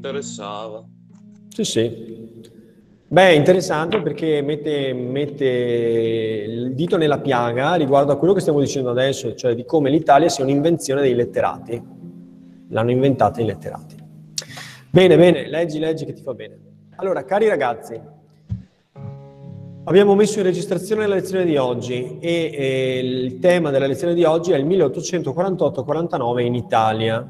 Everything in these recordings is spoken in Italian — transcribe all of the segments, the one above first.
interessava. Sì, sì. Beh, interessante perché mette, mette, il dito nella piaga riguardo a quello che stiamo dicendo adesso, cioè di come l'Italia sia un'invenzione dei letterati. L'hanno inventata i letterati. Bene, bene, leggi, leggi che ti fa bene. Allora, cari ragazzi, abbiamo messo in registrazione la lezione di oggi e, e il tema della lezione di oggi è il 1848-49 in Italia.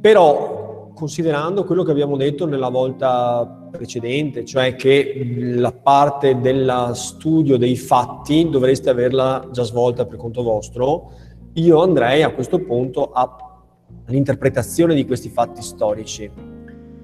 Però considerando quello che abbiamo detto nella volta precedente, cioè che la parte dello studio dei fatti dovreste averla già svolta per conto vostro, io andrei a questo punto all'interpretazione di questi fatti storici.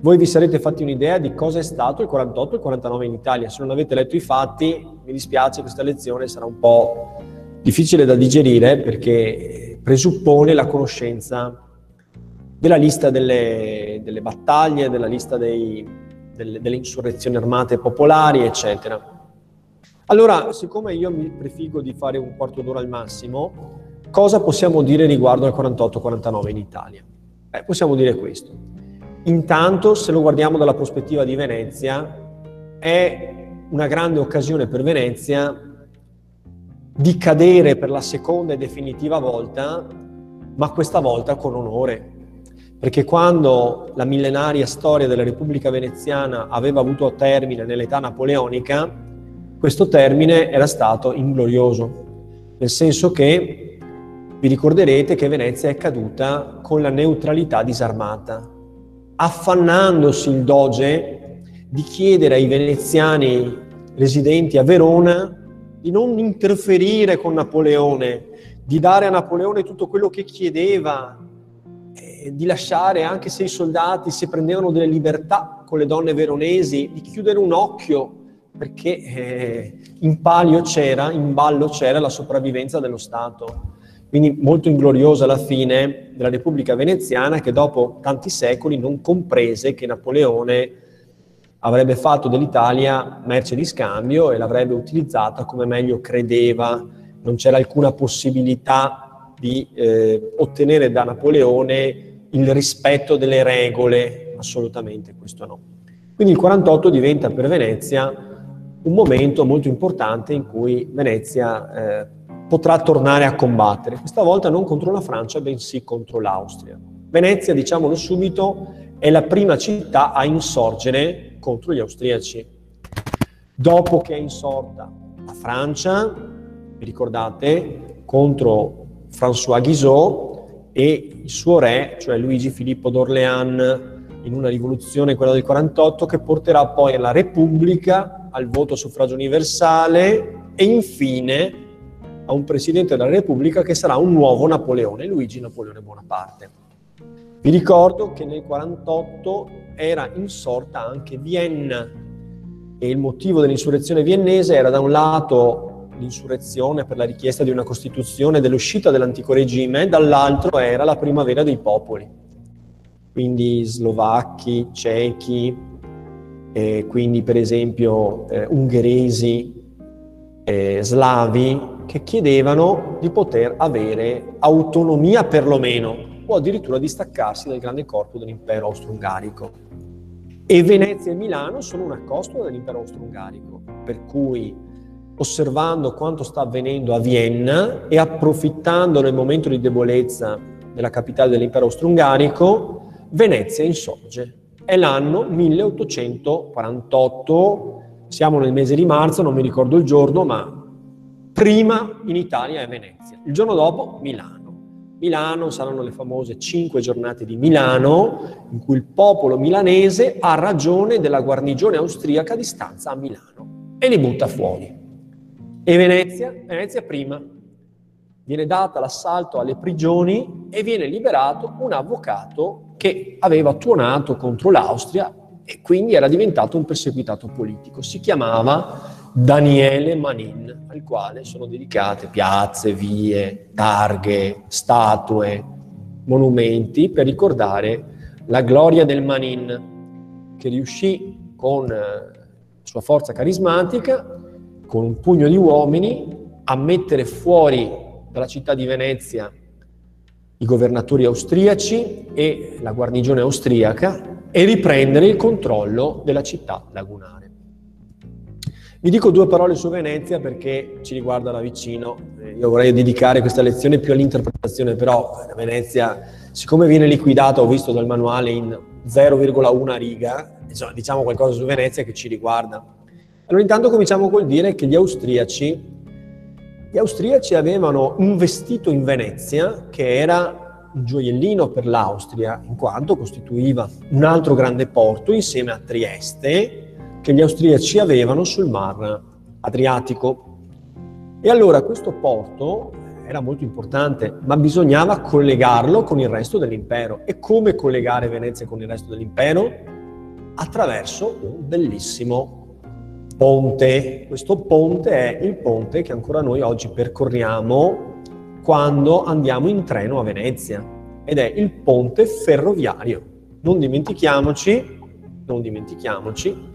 Voi vi sarete fatti un'idea di cosa è stato il 48 e il 49 in Italia. Se non avete letto i fatti, mi dispiace, questa lezione sarà un po' difficile da digerire perché presuppone la conoscenza della lista delle, delle battaglie, della lista dei, delle, delle insurrezioni armate popolari, eccetera. Allora, siccome io mi prefigo di fare un quarto d'ora al massimo, cosa possiamo dire riguardo al 48-49 in Italia? Eh, possiamo dire questo. Intanto, se lo guardiamo dalla prospettiva di Venezia, è una grande occasione per Venezia di cadere per la seconda e definitiva volta, ma questa volta con onore, perché quando la millenaria storia della Repubblica Veneziana aveva avuto termine nell'età napoleonica, questo termine era stato inglorioso, nel senso che vi ricorderete che Venezia è caduta con la neutralità disarmata, affannandosi il doge di chiedere ai veneziani residenti a Verona di non interferire con Napoleone, di dare a Napoleone tutto quello che chiedeva di lasciare, anche se i soldati si prendevano delle libertà con le donne veronesi, di chiudere un occhio, perché eh, in palio c'era, in ballo c'era la sopravvivenza dello Stato. Quindi molto ingloriosa la fine della Repubblica Veneziana che dopo tanti secoli non comprese che Napoleone avrebbe fatto dell'Italia merce di scambio e l'avrebbe utilizzata come meglio credeva. Non c'era alcuna possibilità di eh, ottenere da Napoleone il rispetto delle regole, assolutamente questo no. Quindi il 48 diventa per Venezia un momento molto importante in cui Venezia eh, potrà tornare a combattere, questa volta non contro la Francia, bensì contro l'Austria. Venezia, diciamolo subito, è la prima città a insorgere contro gli austriaci. Dopo che è insorta la Francia, vi ricordate, contro François Guizot, e il suo re, cioè Luigi Filippo d'Orléans, in una rivoluzione, quella del 48, che porterà poi alla Repubblica, al voto a suffragio universale e infine a un presidente della Repubblica che sarà un nuovo Napoleone, Luigi Napoleone Bonaparte. Vi ricordo che nel 48 era insorta anche Vienna e il motivo dell'insurrezione viennese era da un lato l'insurrezione per la richiesta di una Costituzione, dell'uscita dell'antico regime, dall'altro era la primavera dei popoli, quindi slovacchi, cechi, eh, quindi per esempio eh, ungheresi, eh, slavi, che chiedevano di poter avere autonomia perlomeno o addirittura di staccarsi dal grande corpo dell'impero austro-ungarico. E Venezia e Milano sono una costola dell'impero austro-ungarico, per cui osservando quanto sta avvenendo a Vienna e approfittando nel momento di debolezza della capitale dell'impero austro-ungarico, Venezia insorge. È l'anno 1848, siamo nel mese di marzo, non mi ricordo il giorno, ma prima in Italia è Venezia. Il giorno dopo Milano. Milano saranno le famose cinque giornate di Milano, in cui il popolo milanese ha ragione della guarnigione austriaca di stanza a Milano e li butta fuori. E Venezia? Venezia prima. Viene data l'assalto alle prigioni e viene liberato un avvocato che aveva tuonato contro l'Austria e quindi era diventato un perseguitato politico. Si chiamava Daniele Manin, al quale sono dedicate piazze, vie, targhe, statue, monumenti per ricordare la gloria del Manin, che riuscì con eh, sua forza carismatica con un pugno di uomini a mettere fuori dalla città di Venezia i governatori austriaci e la guarnigione austriaca e riprendere il controllo della città lagunare. Vi dico due parole su Venezia perché ci riguarda da vicino. Eh, io vorrei dedicare questa lezione più all'interpretazione, però Venezia, siccome viene liquidata, ho visto dal manuale in 0,1 riga, diciamo qualcosa su Venezia che ci riguarda. Allora intanto cominciamo col dire che gli austriaci, gli austriaci avevano investito in Venezia, che era un gioiellino per l'Austria, in quanto costituiva un altro grande porto insieme a Trieste, che gli austriaci avevano sul mar Adriatico. E allora questo porto era molto importante, ma bisognava collegarlo con il resto dell'impero. E come collegare Venezia con il resto dell'impero? Attraverso un bellissimo ponte. Questo ponte è il ponte che ancora noi oggi percorriamo quando andiamo in treno a Venezia ed è il ponte ferroviario. Non dimentichiamoci, non dimentichiamoci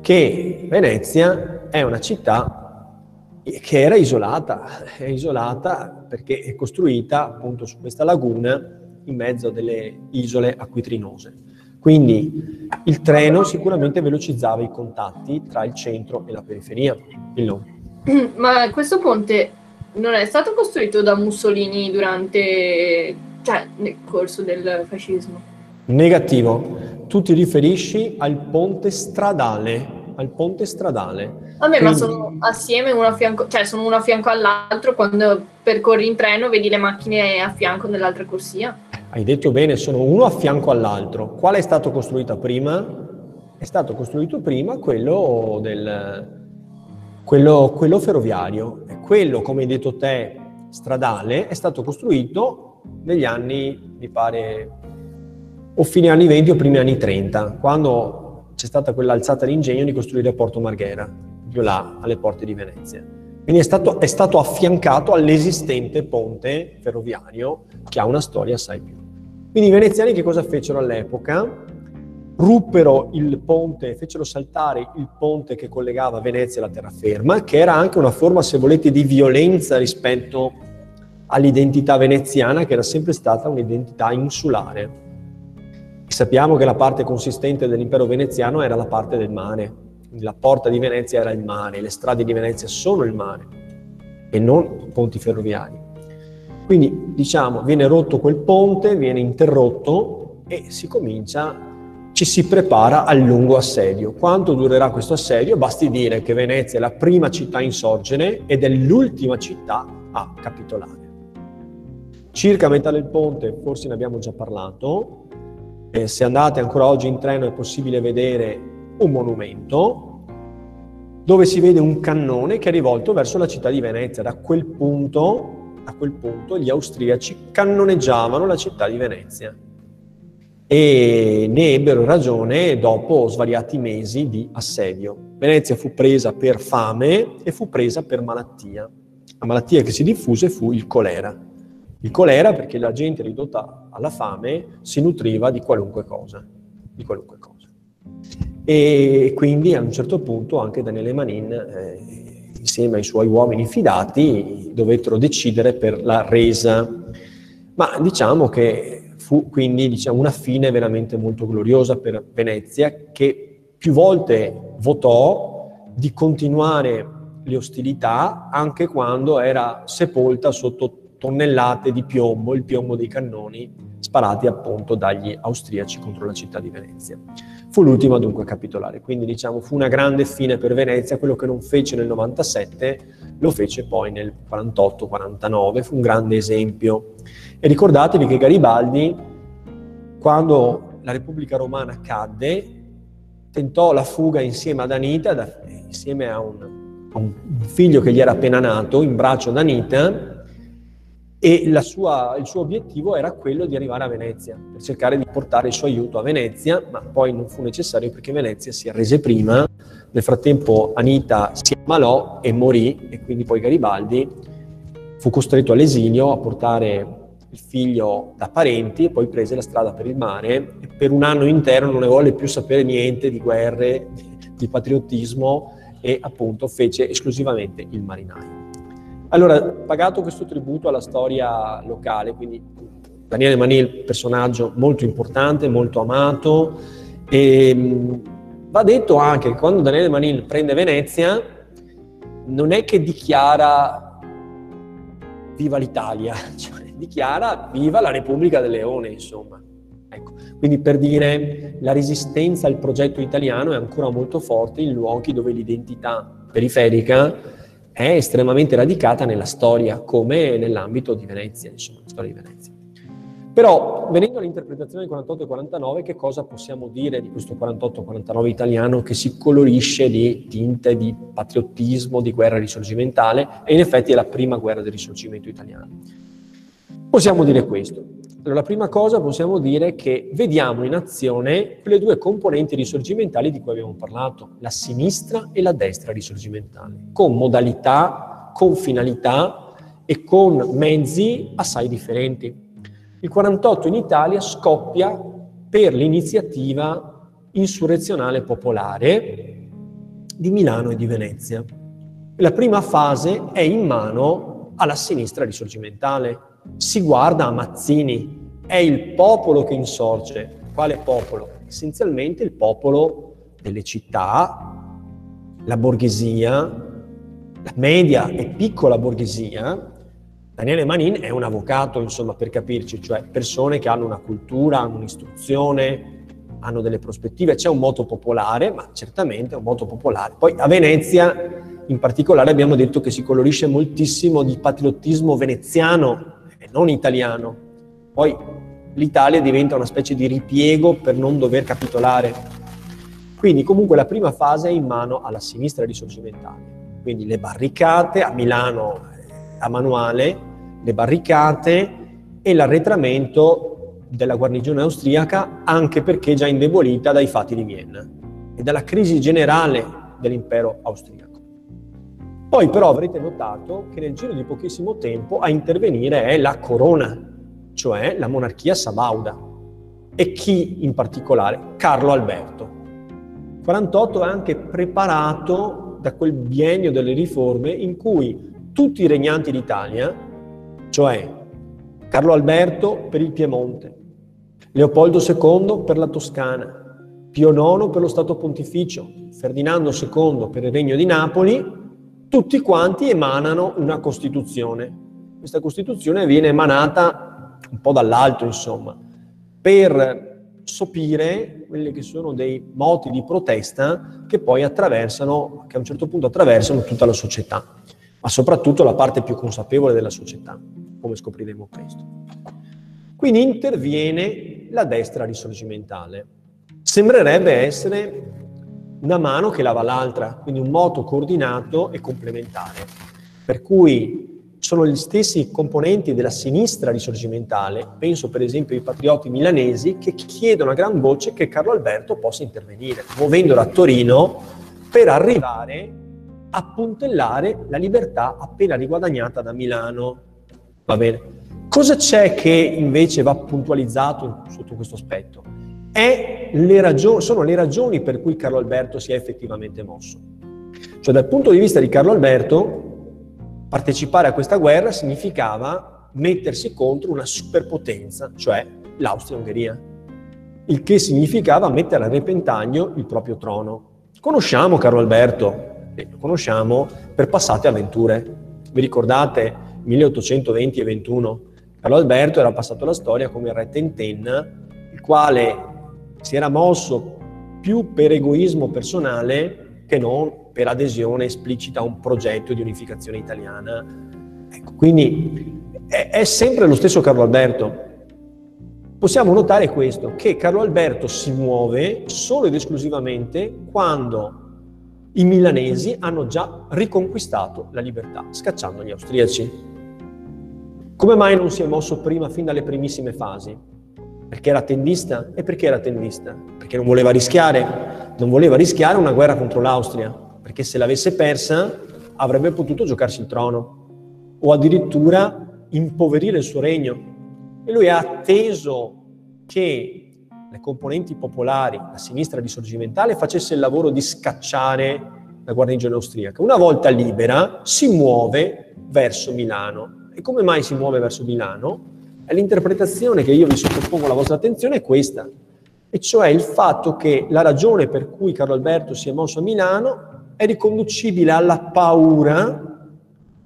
che Venezia è una città che era isolata, è isolata perché è costruita appunto su questa laguna in mezzo a delle isole acquitrinose. Quindi il treno sicuramente velocizzava i contatti tra il centro e la periferia. Ma questo ponte non è stato costruito da Mussolini durante, cioè nel corso del fascismo? Negativo. Tu ti riferisci al ponte stradale, al ponte stradale. Vabbè, Quindi... ma sono assieme uno a fianco, cioè sono uno a fianco all'altro, quando percorri in treno vedi le macchine a fianco nell'altra corsia. Hai detto bene, sono uno a fianco all'altro. Quale è stato costruito prima? È stato costruito prima quello del quello, quello ferroviario. E quello, come hai detto te, stradale, è stato costruito negli anni, mi pare, o fine anni 20 o primi anni 30, quando c'è stata quell'alzata d'ingegno di costruire Porto Marghera, là, alle porte di Venezia. Quindi è stato, è stato affiancato all'esistente ponte ferroviario che ha una storia assai più. Quindi i veneziani che cosa fecero all'epoca? Ruppero il ponte, fecero saltare il ponte che collegava Venezia alla terraferma, che era anche una forma, se volete, di violenza rispetto all'identità veneziana, che era sempre stata un'identità insulare. Sappiamo che la parte consistente dell'impero veneziano era la parte del mare, la porta di Venezia era il mare, le strade di Venezia sono il mare e non ponti ferroviari. Quindi diciamo viene rotto quel ponte, viene interrotto e si comincia, ci si prepara al lungo assedio. Quanto durerà questo assedio? Basti dire che Venezia è la prima città a insorgere ed è l'ultima città a capitolare. Circa metà del ponte, forse ne abbiamo già parlato, eh, se andate ancora oggi in treno è possibile vedere un monumento dove si vede un cannone che è rivolto verso la città di Venezia. Da quel punto, a quel punto gli austriaci cannoneggiavano la città di Venezia e ne ebbero ragione dopo svariati mesi di assedio. Venezia fu presa per fame e fu presa per malattia. La malattia che si diffuse fu il colera. Il colera perché la gente ridotta alla fame si nutriva di qualunque cosa, di qualunque cosa. E quindi a un certo punto anche Daniele Manin, eh, insieme ai suoi uomini fidati, dovettero decidere per la resa. Ma diciamo che fu quindi diciamo, una fine veramente molto gloriosa per Venezia, che più volte votò di continuare le ostilità anche quando era sepolta sotto tonnellate di piombo, il piombo dei cannoni sparati appunto dagli austriaci contro la città di Venezia. Fu l'ultima dunque a capitolare, quindi diciamo fu una grande fine per Venezia, quello che non fece nel 97 lo fece poi nel 48-49, fu un grande esempio. E ricordatevi che Garibaldi, quando la Repubblica Romana cadde, tentò la fuga insieme ad Anita, da, insieme a un, a un figlio che gli era appena nato, in braccio ad Anita, e sua, il suo obiettivo era quello di arrivare a Venezia, per cercare di portare il suo aiuto a Venezia, ma poi non fu necessario perché Venezia si arrese prima, nel frattempo Anita si ammalò e morì e quindi poi Garibaldi fu costretto all'esilio a portare il figlio da parenti e poi prese la strada per il mare e per un anno intero non ne volle più sapere niente di guerre, di patriottismo e appunto fece esclusivamente il marinaio. Allora, pagato questo tributo alla storia locale, quindi Daniele Manil, personaggio molto importante, molto amato, E va detto anche che quando Daniele Manin prende Venezia, non è che dichiara viva l'Italia, cioè dichiara viva la Repubblica del Leone, insomma. Ecco. Quindi per dire la resistenza al progetto italiano è ancora molto forte in luoghi dove l'identità periferica è estremamente radicata nella storia, come nell'ambito di Venezia, insomma, la storia di Venezia. Però, venendo all'interpretazione del 48 e 49, che cosa possiamo dire di questo 48-49 italiano che si colorisce di tinte di patriottismo, di guerra risorgimentale, e in effetti è la prima guerra del risorgimento italiano? Possiamo dire questo. Allora, la prima cosa possiamo dire che vediamo in azione quelle due componenti risorgimentali di cui abbiamo parlato, la sinistra e la destra risorgimentale, con modalità, con finalità e con mezzi assai differenti. Il 48 in Italia scoppia per l'iniziativa insurrezionale popolare di Milano e di Venezia. La prima fase è in mano alla sinistra risorgimentale. Si guarda a Mazzini, è il popolo che insorge. Quale popolo? Essenzialmente il popolo delle città, la borghesia, la media e piccola borghesia, Daniele Manin è un avvocato, insomma, per capirci, cioè persone che hanno una cultura, hanno un'istruzione, hanno delle prospettive. C'è un moto popolare, ma certamente è un moto popolare. Poi a Venezia, in particolare, abbiamo detto che si colorisce moltissimo di patriottismo veneziano non italiano. Poi l'Italia diventa una specie di ripiego per non dover capitolare. Quindi comunque la prima fase è in mano alla sinistra risorgimentale. Quindi le barricate a Milano a manuale le barricate e l'arretramento della guarnigione austriaca, anche perché già indebolita dai fatti di Vienna e dalla crisi generale dell'impero austriaco. Poi però avrete notato che nel giro di pochissimo tempo a intervenire è la corona, cioè la monarchia sabauda. E chi in particolare? Carlo Alberto. 48 è anche preparato da quel biennio delle riforme in cui tutti i regnanti d'Italia, cioè Carlo Alberto per il Piemonte, Leopoldo II per la Toscana, Pio IX per lo Stato Pontificio, Ferdinando II per il Regno di Napoli, tutti quanti emanano una Costituzione. Questa Costituzione viene emanata un po' dall'alto, insomma, per sopire quelli che sono dei moti di protesta che poi attraversano, che a un certo punto attraversano tutta la società ma soprattutto la parte più consapevole della società, come scopriremo presto. Quindi interviene la destra risorgimentale. Sembrerebbe essere una mano che lava l'altra, quindi un moto coordinato e complementare, per cui sono gli stessi componenti della sinistra risorgimentale, penso per esempio ai patrioti milanesi, che chiedono a gran voce che Carlo Alberto possa intervenire, muovendolo a Torino per arrivare a puntellare la libertà appena riguadagnata da Milano. Va bene. Cosa c'è che invece va puntualizzato sotto questo aspetto? Le ragioni, sono le ragioni per cui Carlo Alberto si è effettivamente mosso. Cioè dal punto di vista di Carlo Alberto, partecipare a questa guerra significava mettersi contro una superpotenza, cioè l'Austria-Ungheria, il che significava mettere a repentaglio il proprio trono. Conosciamo Carlo Alberto, e lo conosciamo per passate avventure. Vi ricordate 1820 e 21? Carlo Alberto era passato alla storia come il re Tenten, il quale si era mosso più per egoismo personale che non per adesione esplicita a un progetto di unificazione italiana. Ecco, quindi è, è sempre lo stesso Carlo Alberto. Possiamo notare questo, che Carlo Alberto si muove solo ed esclusivamente quando i milanesi hanno già riconquistato la libertà, scacciando gli austriaci. Come mai non si è mosso prima, fin dalle primissime fasi? Perché era tendista? E perché era tendista? Perché non voleva rischiare, non voleva rischiare una guerra contro l'Austria, perché se l'avesse persa avrebbe potuto giocarsi il trono o addirittura impoverire il suo regno. E lui ha atteso che le componenti popolari, la sinistra risorgimentale, facesse il lavoro di scacciare la guarnigione austriaca. Una volta libera si muove verso Milano. E come mai si muove verso Milano? L'interpretazione che io vi sottopongo alla vostra attenzione è questa. e cioè il fatto che la ragione per cui Carlo Alberto si è mosso a Milano è riconducibile alla paura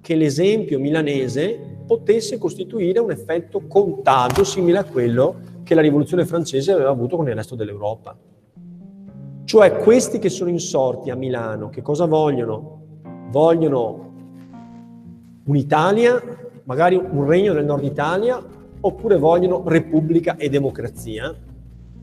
che l'esempio milanese potesse costituire un effetto contagio simile a quello che la rivoluzione francese aveva avuto con il resto dell'Europa. Cioè questi che sono insorti a Milano, che cosa vogliono? Vogliono un'Italia, magari un regno del nord Italia, oppure vogliono repubblica e democrazia.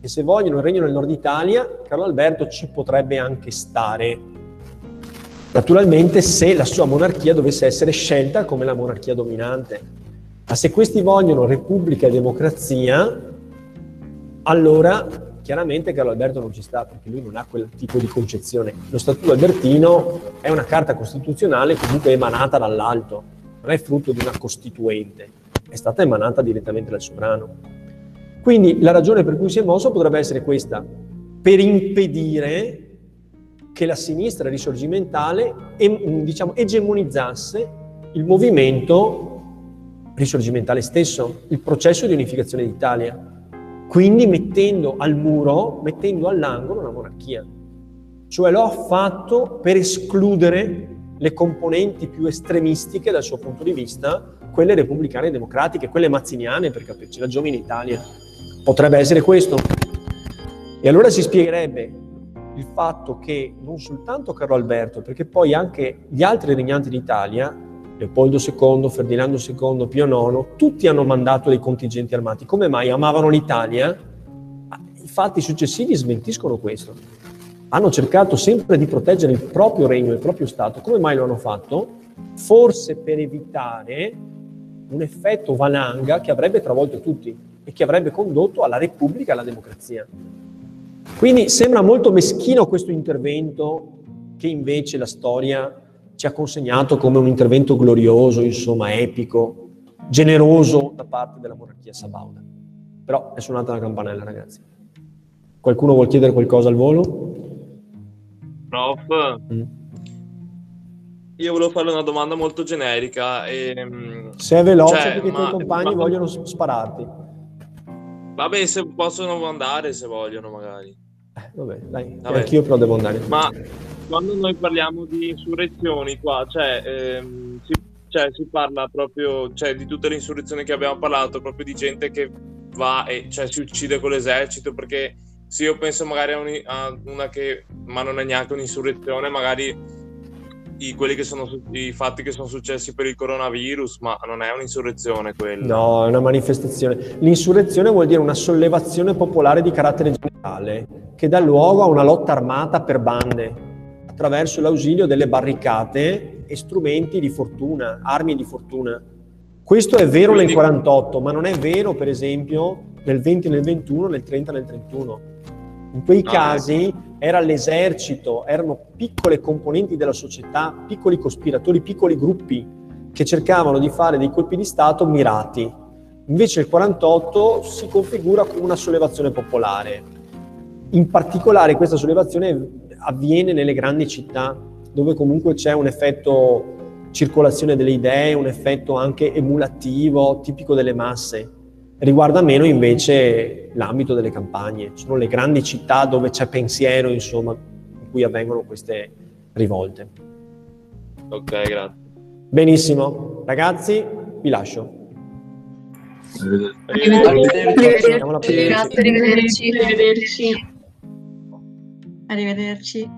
E se vogliono il regno del nord Italia, Carlo Alberto ci potrebbe anche stare. Naturalmente se la sua monarchia dovesse essere scelta come la monarchia dominante. Ma se questi vogliono repubblica e democrazia, allora chiaramente Carlo Alberto non ci sta perché lui non ha quel tipo di concezione. Lo Statuto Albertino è una carta costituzionale comunque emanata dall'alto, non è frutto di una costituente, è stata emanata direttamente dal sovrano. Quindi la ragione per cui si è mosso potrebbe essere questa, per impedire che la sinistra risorgimentale diciamo, egemonizzasse il movimento risorgimentale stesso, il processo di unificazione d'Italia quindi mettendo al muro, mettendo all'angolo una monarchia. Cioè lo ha fatto per escludere le componenti più estremistiche dal suo punto di vista, quelle repubblicane e democratiche, quelle mazziniane, per capirci, la giovine Italia. Potrebbe essere questo. E allora si spiegherebbe il fatto che non soltanto Carlo Alberto, perché poi anche gli altri regnanti d'Italia Leopoldo II, Ferdinando II, Pio IX, tutti hanno mandato dei contingenti armati. Come mai amavano l'Italia? I fatti successivi smentiscono questo. Hanno cercato sempre di proteggere il proprio regno, il proprio Stato. Come mai lo hanno fatto? Forse per evitare un effetto valanga che avrebbe travolto tutti e che avrebbe condotto alla Repubblica e alla democrazia. Quindi sembra molto meschino questo intervento che invece la storia ci ha consegnato come un intervento glorioso, insomma, epico, generoso da parte della monarchia sabauda. Però è suonata la campanella, ragazzi. Qualcuno vuol chiedere qualcosa al volo? Prof, mm. Io volevo fare una domanda molto generica. E, mm, se è veloce cioè, perché i tuoi compagni ma... vogliono spararti. Vabbè, se possono andare, se vogliono magari. Eh, vabbè, dai, vabbè. anch'io però devo andare. Ma quando noi parliamo di insurrezioni qua, cioè, ehm, si, cioè, si, parla proprio cioè, di tutte le insurrezioni che abbiamo parlato, proprio di gente che va e cioè, si uccide con l'esercito, perché se io penso magari a, un, a una che, ma non è neanche un'insurrezione, magari i, quelli che sono i fatti che sono successi per il coronavirus, ma non è un'insurrezione quella. No, è una manifestazione. L'insurrezione vuol dire una sollevazione popolare di carattere generale che dà luogo a una lotta armata per bande attraverso l'ausilio delle barricate e strumenti di fortuna, armi di fortuna. Questo è vero Quindi... nel 48, ma non è vero, per esempio, nel 20 nel 21, nel 30 nel 31. In quei casi ecco. era l'esercito, erano piccole componenti della società, piccoli cospiratori, piccoli gruppi che cercavano di fare dei colpi di Stato mirati. Invece il 48 si configura come una sollevazione popolare. In particolare questa sollevazione avviene nelle grandi città, dove comunque c'è un effetto circolazione delle idee, un effetto anche emulativo, tipico delle masse. Riguarda meno invece l'ambito delle campagne, sono le grandi città dove c'è pensiero, insomma, in cui avvengono queste rivolte. Ok, grazie. Benissimo, ragazzi, vi lascio. Arrivederci. Arrivederci. Arrivederci. Arrivederci.